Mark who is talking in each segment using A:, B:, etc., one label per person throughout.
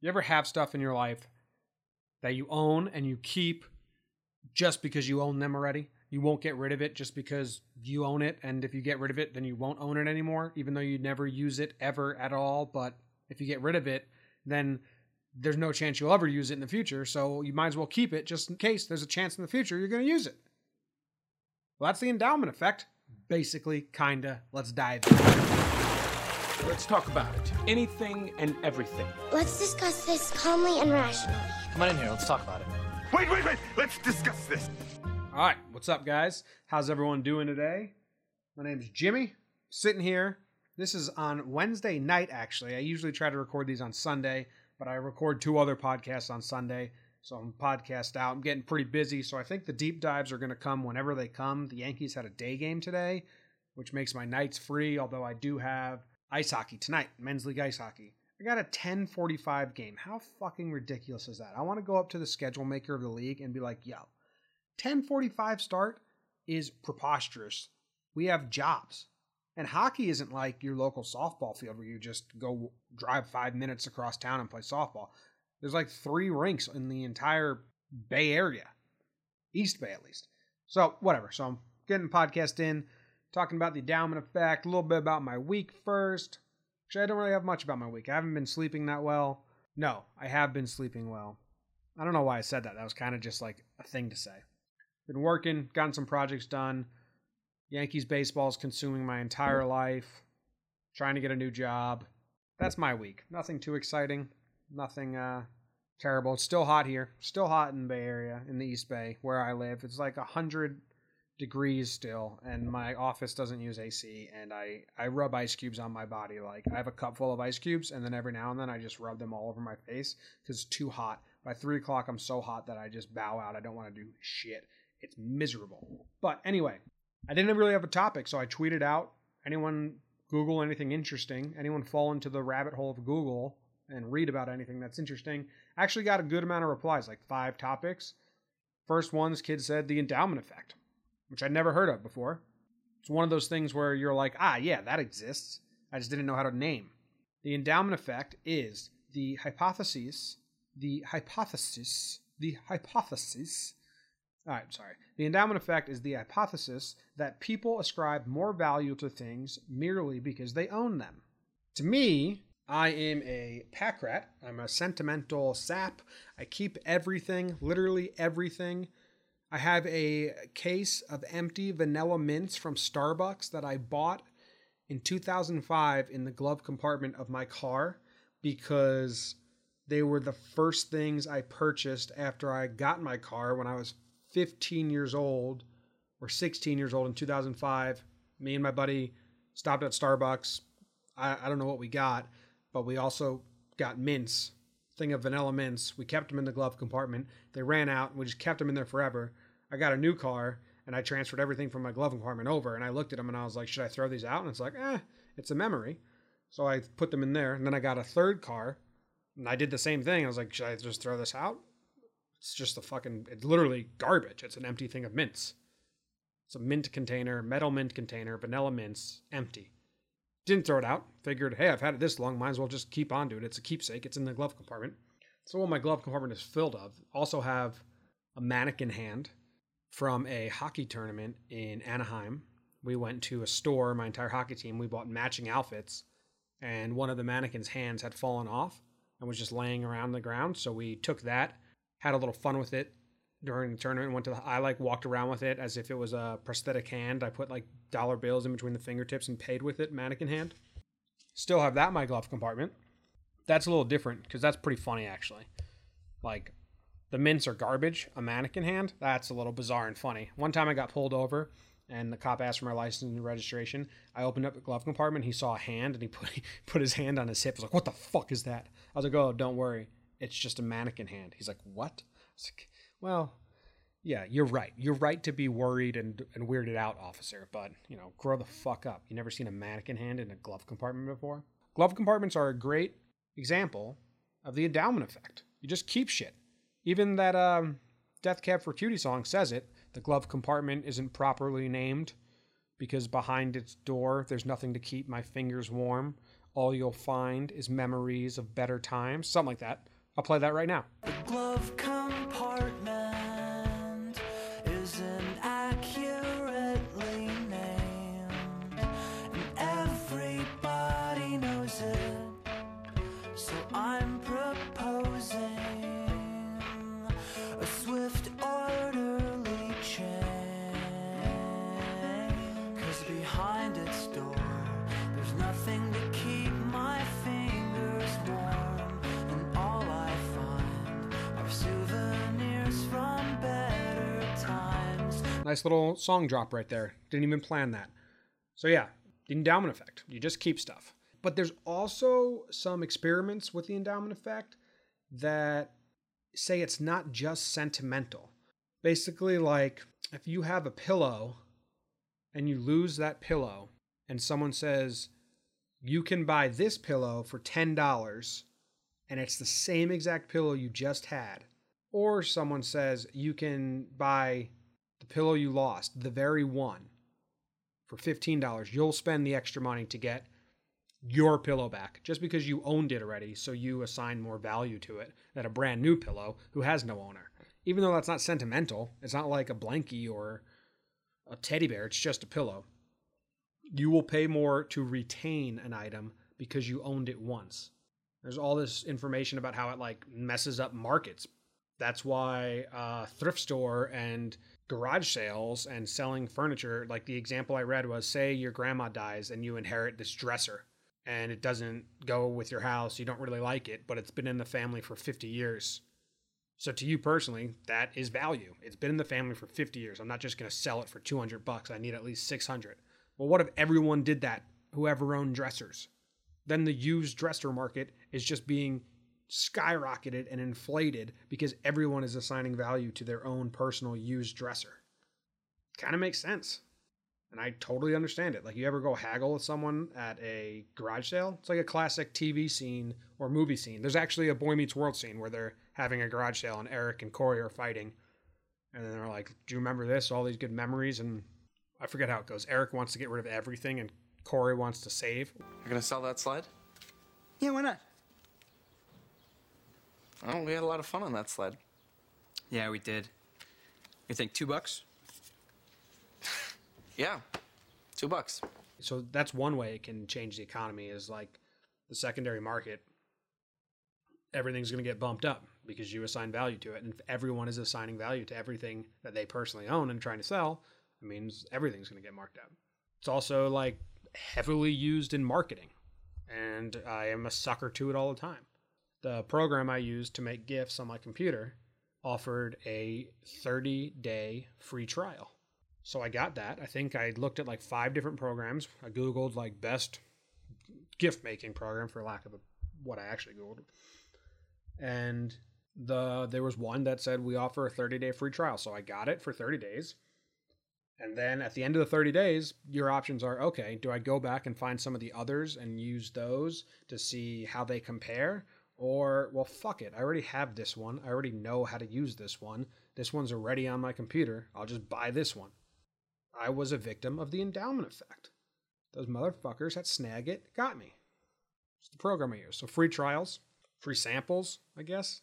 A: You ever have stuff in your life that you own and you keep just because you own them already? You won't get rid of it just because you own it. And if you get rid of it, then you won't own it anymore, even though you never use it ever at all. But if you get rid of it, then there's no chance you'll ever use it in the future. So you might as well keep it just in case there's a chance in the future you're going to use it. Well, that's the endowment effect. Basically, kinda. Let's dive in.
B: Let's talk about it. Anything and everything.
C: Let's discuss this calmly and rationally.
D: Come on in here, let's talk about it.
E: Wait, wait, wait! Let's discuss this.
A: All right, what's up, guys? How's everyone doing today? My name's Jimmy, sitting here. This is on Wednesday night, actually. I usually try to record these on Sunday, but I record two other podcasts on Sunday, so I'm podcast out. I'm getting pretty busy, so I think the deep dives are going to come whenever they come. The Yankees had a day game today, which makes my nights free, although I do have ice hockey tonight, men's league ice hockey. I got a 10:45 game. How fucking ridiculous is that? I want to go up to the schedule maker of the league and be like, "Yo, 10:45 start is preposterous. We have jobs." And hockey isn't like your local softball field where you just go drive 5 minutes across town and play softball. There's like 3 rinks in the entire Bay Area. East Bay at least. So, whatever. So, I'm getting podcast in talking about the endowment effect, a little bit about my week first. Actually, I don't really have much about my week. I haven't been sleeping that well. No, I have been sleeping well. I don't know why I said that. That was kind of just like a thing to say. Been working, gotten some projects done. Yankees baseball is consuming my entire life. Trying to get a new job. That's my week. Nothing too exciting. Nothing uh, terrible. It's still hot here. Still hot in the Bay Area, in the East Bay, where I live. It's like 100 degrees still and my office doesn't use AC and I I rub ice cubes on my body like I have a cup full of ice cubes and then every now and then I just rub them all over my face because it's too hot. By three o'clock I'm so hot that I just bow out. I don't want to do shit. It's miserable. But anyway, I didn't really have a topic, so I tweeted out anyone Google anything interesting, anyone fall into the rabbit hole of Google and read about anything that's interesting. I actually got a good amount of replies, like five topics. First one's kid said the endowment effect which I'd never heard of before. It's one of those things where you're like, ah, yeah, that exists. I just didn't know how to name. The endowment effect is the hypothesis, the hypothesis, the hypothesis. All right, sorry. The endowment effect is the hypothesis that people ascribe more value to things merely because they own them. To me, I am a pack rat. I'm a sentimental sap. I keep everything, literally everything. I have a case of empty vanilla mints from Starbucks that I bought in 2005 in the glove compartment of my car because they were the first things I purchased after I got my car when I was 15 years old or 16 years old in 2005. Me and my buddy stopped at Starbucks. I, I don't know what we got, but we also got mints thing of vanilla mints. We kept them in the glove compartment. They ran out. and We just kept them in there forever. I got a new car and I transferred everything from my glove compartment over. And I looked at them and I was like, should I throw these out? And it's like, eh, it's a memory. So I put them in there. And then I got a third car and I did the same thing. I was like, should I just throw this out? It's just a fucking, it's literally garbage. It's an empty thing of mints. It's a mint container, metal mint container, vanilla mints, empty. Didn't throw it out. Figured, hey, I've had it this long. Might as well just keep on to it. It's a keepsake. It's in the glove compartment. So what my glove compartment is filled of. Also have a mannequin hand from a hockey tournament in Anaheim. We went to a store, my entire hockey team. We bought matching outfits, and one of the mannequin's hands had fallen off and was just laying around the ground. So we took that, had a little fun with it during the tournament. Went to the, I like walked around with it as if it was a prosthetic hand. I put like dollar bills in between the fingertips and paid with it, mannequin hand. Still have that in my glove compartment. That's a little different because that's pretty funny actually. Like the mints are garbage, a mannequin hand. That's a little bizarre and funny. One time I got pulled over and the cop asked for my license and registration. I opened up the glove compartment. He saw a hand and he put he put his hand on his hip. I was like, "What the fuck is that?" I was like, "Oh, don't worry, it's just a mannequin hand." He's like, "What?" I was like, "Well, yeah, you're right. You're right to be worried and and weirded out, officer. But you know, grow the fuck up. You never seen a mannequin hand in a glove compartment before? Glove compartments are a great example of the endowment effect. You just keep shit. Even that um, Death Cab for Cutie song says it. The glove compartment isn't properly named because behind its door there's nothing to keep my fingers warm. All you'll find is memories of better times. Something like that. I'll play that right now. Nice little song drop right there. Didn't even plan that. So yeah, the endowment effect. You just keep stuff. But there's also some experiments with the endowment effect that say it's not just sentimental. Basically, like if you have a pillow and you lose that pillow, and someone says, you can buy this pillow for $10 and it's the same exact pillow you just had. Or someone says, you can buy pillow you lost, the very one, for $15. You'll spend the extra money to get your pillow back just because you owned it already, so you assign more value to it than a brand new pillow who has no owner. Even though that's not sentimental, it's not like a blankie or a teddy bear, it's just a pillow. You will pay more to retain an item because you owned it once. There's all this information about how it like messes up markets. That's why uh, thrift store and garage sales and selling furniture, like the example I read was say your grandma dies and you inherit this dresser and it doesn't go with your house, you don't really like it, but it's been in the family for 50 years. So to you personally, that is value. It's been in the family for 50 years. I'm not just going to sell it for 200 bucks. I need at least 600. Well, what if everyone did that? Whoever owned dressers. Then the used dresser market is just being skyrocketed and inflated because everyone is assigning value to their own personal used dresser. Kind of makes sense. And I totally understand it. Like, you ever go haggle with someone at a garage sale? It's like a classic TV scene or movie scene. There's actually a Boy Meets World scene where they're having a garage sale and Eric and Corey are fighting. And then they're like, Do you remember this? All these good memories. And I forget how it goes. Eric wants to get rid of everything and Corey wants to save.
F: You're gonna sell that sled?
G: Yeah, why not?
F: Oh, we had a lot of fun on that sled.
G: Yeah, we did. You think two bucks?
F: Yeah, two bucks.
A: So that's one way it can change the economy is like the secondary market. Everything's going to get bumped up because you assign value to it. And if everyone is assigning value to everything that they personally own and trying to sell, it means everything's going to get marked up. It's also like heavily used in marketing. And I am a sucker to it all the time. The program I use to make GIFs on my computer offered a 30 day free trial. So I got that. I think I looked at like five different programs. I Googled like best gift making program for lack of a, what I actually Googled. And the there was one that said we offer a 30 day free trial. So I got it for 30 days. And then at the end of the 30 days, your options are okay, do I go back and find some of the others and use those to see how they compare? Or, well, fuck it. I already have this one. I already know how to use this one. This one's already on my computer. I'll just buy this one. I was a victim of the endowment effect. Those motherfuckers at Snagit got me. It's the program I use. So free trials, free samples, I guess.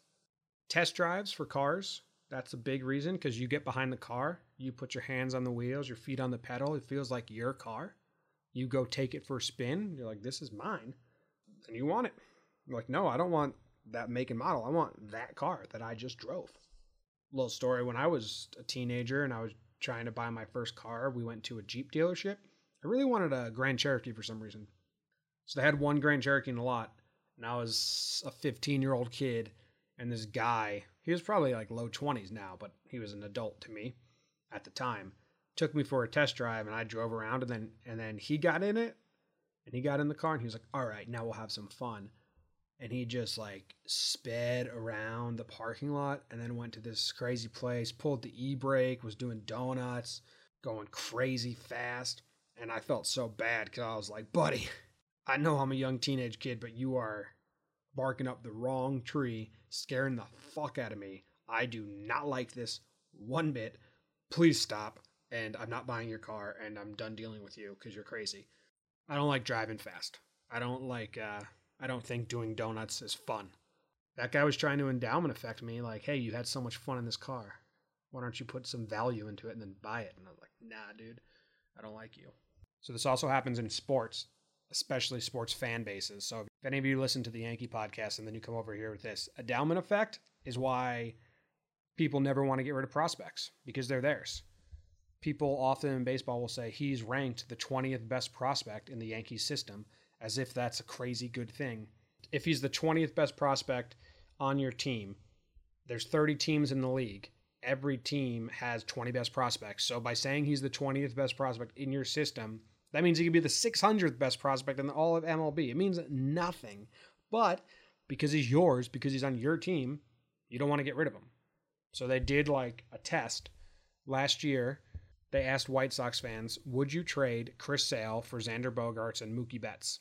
A: Test drives for cars. That's a big reason because you get behind the car, you put your hands on the wheels, your feet on the pedal. It feels like your car. You go take it for a spin. You're like, this is mine. And you want it. Like, no, I don't want that make and model. I want that car that I just drove. Little story when I was a teenager and I was trying to buy my first car, we went to a Jeep dealership. I really wanted a Grand Cherokee for some reason. So they had one Grand Cherokee in the lot, and I was a 15 year old kid, and this guy, he was probably like low 20s now, but he was an adult to me at the time, took me for a test drive, and I drove around, and then and then he got in it, and he got in the car, and he was like, "All right, now we'll have some fun." And he just like sped around the parking lot and then went to this crazy place, pulled the e brake, was doing donuts, going crazy fast. And I felt so bad because I was like, buddy, I know I'm a young teenage kid, but you are barking up the wrong tree, scaring the fuck out of me. I do not like this one bit. Please stop. And I'm not buying your car, and I'm done dealing with you because you're crazy. I don't like driving fast. I don't like, uh, I don't think doing donuts is fun. That guy was trying to endowment affect me, like, hey, you had so much fun in this car. Why don't you put some value into it and then buy it? And I'm like, nah, dude, I don't like you. So this also happens in sports, especially sports fan bases. So if any of you listen to the Yankee podcast and then you come over here with this, endowment effect is why people never want to get rid of prospects because they're theirs. People often in baseball will say he's ranked the 20th best prospect in the Yankees system as if that's a crazy good thing. If he's the 20th best prospect on your team, there's 30 teams in the league. Every team has 20 best prospects. So by saying he's the 20th best prospect in your system, that means he could be the 600th best prospect in all of MLB. It means nothing. But because he's yours, because he's on your team, you don't want to get rid of him. So they did like a test last year. They asked White Sox fans, would you trade Chris Sale for Xander Bogaerts and Mookie Betts?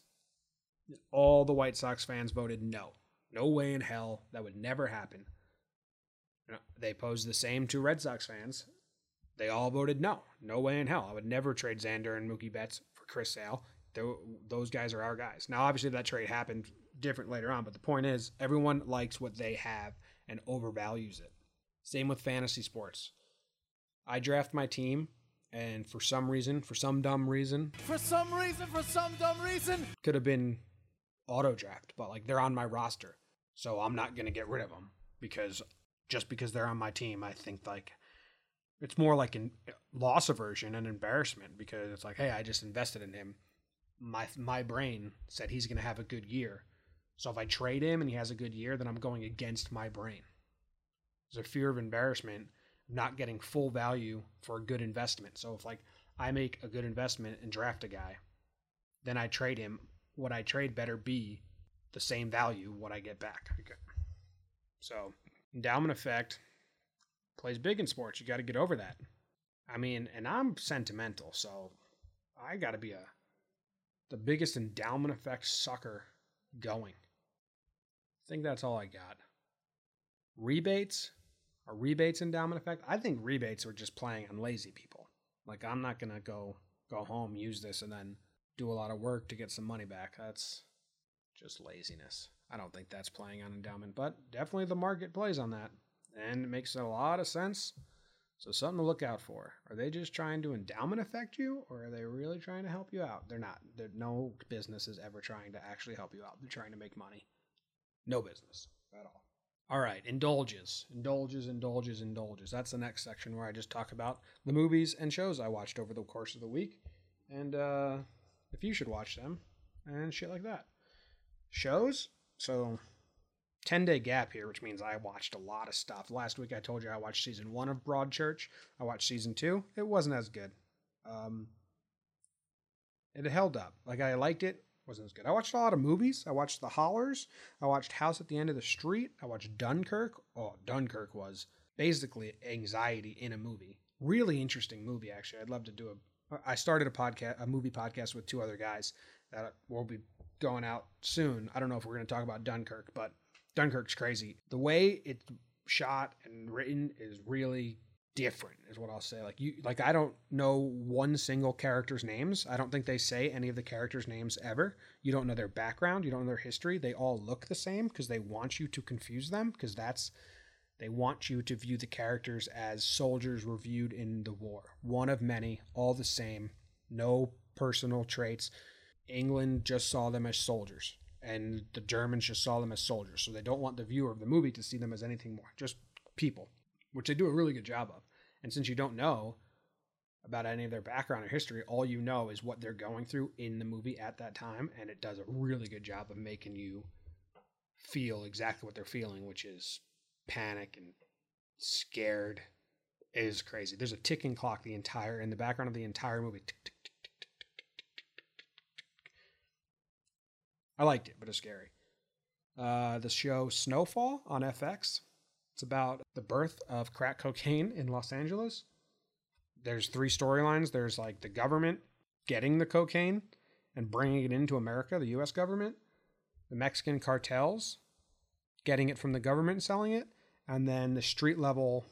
A: All the White Sox fans voted no. No way in hell. That would never happen. They posed the same to Red Sox fans. They all voted no. No way in hell. I would never trade Xander and Mookie Betts for Chris Sale. Those guys are our guys. Now, obviously, that trade happened different later on, but the point is, everyone likes what they have and overvalues it. Same with fantasy sports. I draft my team, and for some reason, for some dumb reason,
H: for some reason, for some dumb reason,
A: could have been auto draft, but like they're on my roster. So I'm not going to get rid of them because just because they're on my team, I think like it's more like a loss aversion and embarrassment because it's like, hey, I just invested in him. My my brain said he's going to have a good year. So if I trade him and he has a good year, then I'm going against my brain. There's a fear of embarrassment, not getting full value for a good investment. So if like I make a good investment and draft a guy, then I trade him. What I trade better be the same value what I get back. Okay. So endowment effect plays big in sports. You got to get over that. I mean, and I'm sentimental, so I got to be a the biggest endowment effect sucker going. I think that's all I got. Rebates are rebates endowment effect? I think rebates are just playing on lazy people. Like I'm not gonna go go home, use this, and then do a lot of work to get some money back. That's just laziness. I don't think that's playing on endowment, but definitely the market plays on that. And it makes a lot of sense. So something to look out for. Are they just trying to endowment affect you or are they really trying to help you out? They're not. They're, no business is ever trying to actually help you out. They're trying to make money. No business at all. All right, indulges, indulges, indulges, indulges. That's the next section where I just talk about the movies and shows I watched over the course of the week, and uh, if you should watch them and shit like that. Shows, so 10 day gap here, which means I watched a lot of stuff. Last week I told you I watched season one of Broadchurch. I watched season two. It wasn't as good. Um, it held up. Like I liked it wasn't as good. I watched a lot of movies. I watched The Hollars. I watched House at the End of the Street. I watched Dunkirk. Oh, Dunkirk was basically anxiety in a movie. Really interesting movie, actually. I'd love to do a. I started a podcast, a movie podcast with two other guys that will be going out soon. I don't know if we're going to talk about Dunkirk, but Dunkirk's crazy. The way it's shot and written is really different is what I'll say. Like you like I don't know one single character's names. I don't think they say any of the characters' names ever. You don't know their background, you don't know their history. They all look the same because they want you to confuse them because that's they want you to view the characters as soldiers were viewed in the war. One of many, all the same, no personal traits. England just saw them as soldiers and the Germans just saw them as soldiers. So they don't want the viewer of the movie to see them as anything more, just people which they do a really good job of. And since you don't know about any of their background or history, all you know is what they're going through in the movie at that time. And it does a really good job of making you feel exactly what they're feeling, which is panic and scared. Is crazy. There's a ticking clock the entire in the background of the entire movie. I liked it, but it's scary. Uh, the show Snowfall on FX it's about the birth of crack cocaine in Los Angeles. There's three storylines. There's like the government getting the cocaine and bringing it into America, the US government, the Mexican cartels getting it from the government and selling it, and then the street level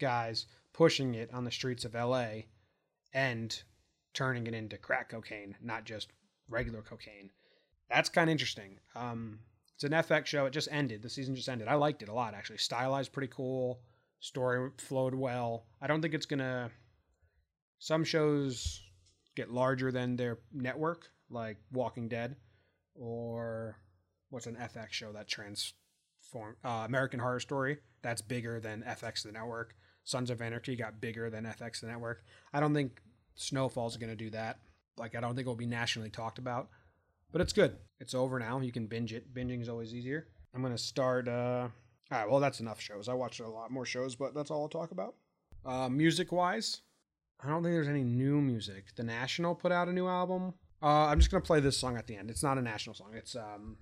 A: guys pushing it on the streets of LA and turning it into crack cocaine, not just regular cocaine. That's kind of interesting. Um, It's an FX show. It just ended. The season just ended. I liked it a lot actually. Stylized pretty cool. Story flowed well. I don't think it's gonna. Some shows get larger than their network, like Walking Dead, or what's an FX show that transform uh, American Horror Story. That's bigger than FX the network. Sons of Anarchy got bigger than FX the network. I don't think Snowfall's going to do that. Like I don't think it will be nationally talked about. But it's good. It's over now. You can binge it. Binging is always easier. I'm going to start uh all right, well that's enough shows. I watched a lot more shows, but that's all I'll talk about. Uh music wise, I don't think there's any new music. The National put out a new album. Uh, I'm just gonna play this song at the end. It's not a national song. It's um,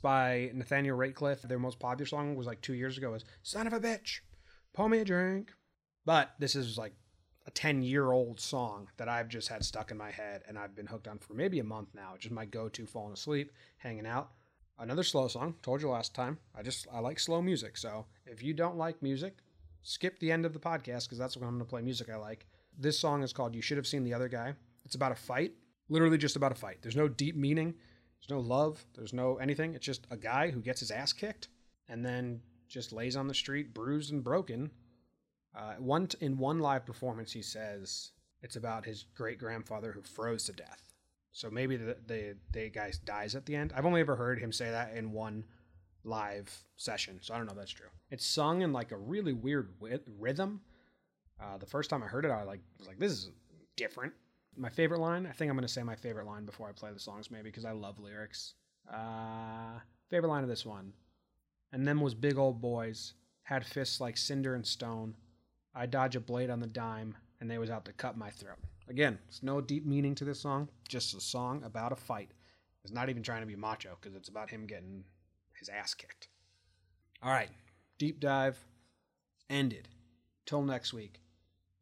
A: by Nathaniel Rateliff. Their most popular song was like two years ago. Was "Son of a bitch, pour me a drink." But this is like a 10 year old song that I've just had stuck in my head and I've been hooked on for maybe a month now. Just my go to falling asleep, hanging out. Another slow song. Told you last time. I just I like slow music. So if you don't like music, skip the end of the podcast because that's when I'm gonna play music I like. This song is called You Should Have Seen the Other Guy. It's about a fight, literally just about a fight. There's no deep meaning, there's no love, there's no anything. It's just a guy who gets his ass kicked and then just lays on the street, bruised and broken. Uh, one in one live performance, he says it's about his great grandfather who froze to death. So maybe the, the the guy dies at the end. I've only ever heard him say that in one live session, so I don't know if that's true. It's sung in like a really weird wi- rhythm. Uh, the first time I heard it, I like was like, "This is different." My favorite line. I think I'm going to say my favorite line before I play the songs, maybe because I love lyrics. Uh, favorite line of this one. And them was big old boys, had fists like cinder and stone. I dodge a blade on the dime, and they was out to cut my throat. Again, there's no deep meaning to this song. Just a song about a fight. It's not even trying to be macho because it's about him getting his ass kicked. All right, deep dive ended. Till next week.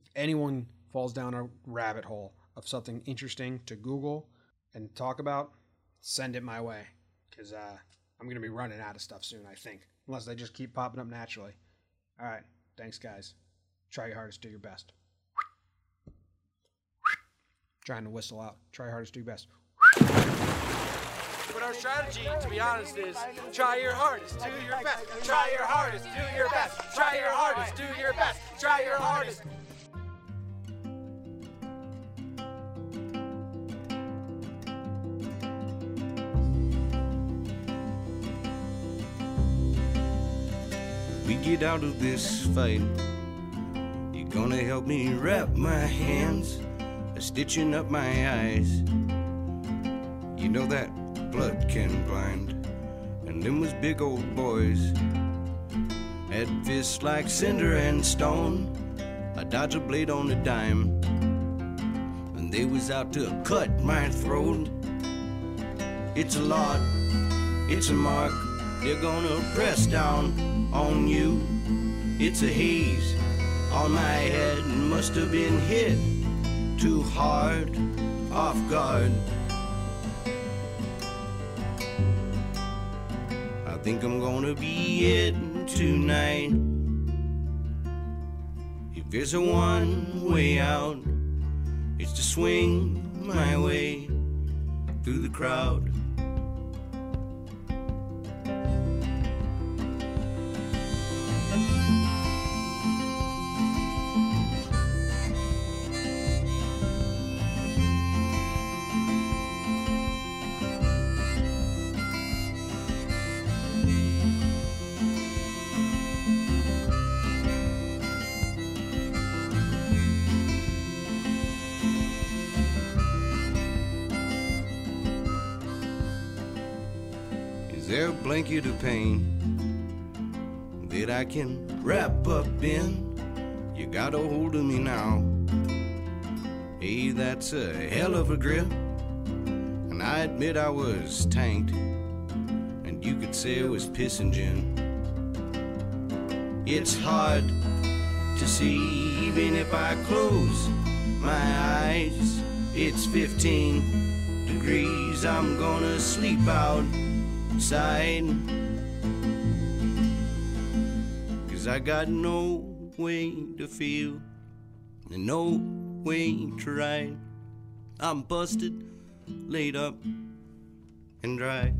A: If anyone falls down a rabbit hole of something interesting to Google and talk about, send it my way because uh, I'm going to be running out of stuff soon, I think, unless they just keep popping up naturally. All right, thanks, guys. Try your hardest, do your best. Trying to whistle out. Try your hardest, do your best.
H: But our strategy, to be honest, is try your hardest, do your best. Try your hardest, do your best. Try your hardest, do your best. Try your hardest.
I: Get out of this fight. You're gonna help me wrap my hands, uh, stitching up my eyes. You know that blood can blind, and them was big old boys. Had fists like cinder and stone. I dodge a blade on a dime, and they was out to cut my throat. It's a lot, it's a mark. They're gonna press down on you. It's a haze on my head. Must have been hit too hard, off guard. I think I'm gonna be it tonight. If there's a one way out, it's to swing my way through the crowd. A blanket of pain that I can wrap up in? You got a hold of me now. Hey, that's a hell of a grip. And I admit I was tanked. And you could say it was piss and gin. It's hard to see, even if I close my eyes. It's 15 degrees. I'm gonna sleep outside. Cause I got no way to feel and no way to ride. I'm busted, laid up, and dry.